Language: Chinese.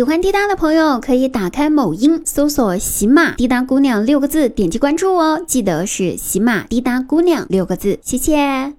喜欢滴答的朋友可以打开某音搜索喜马滴答姑娘六个字，点击关注哦。记得是喜马滴答姑娘六个字，谢谢。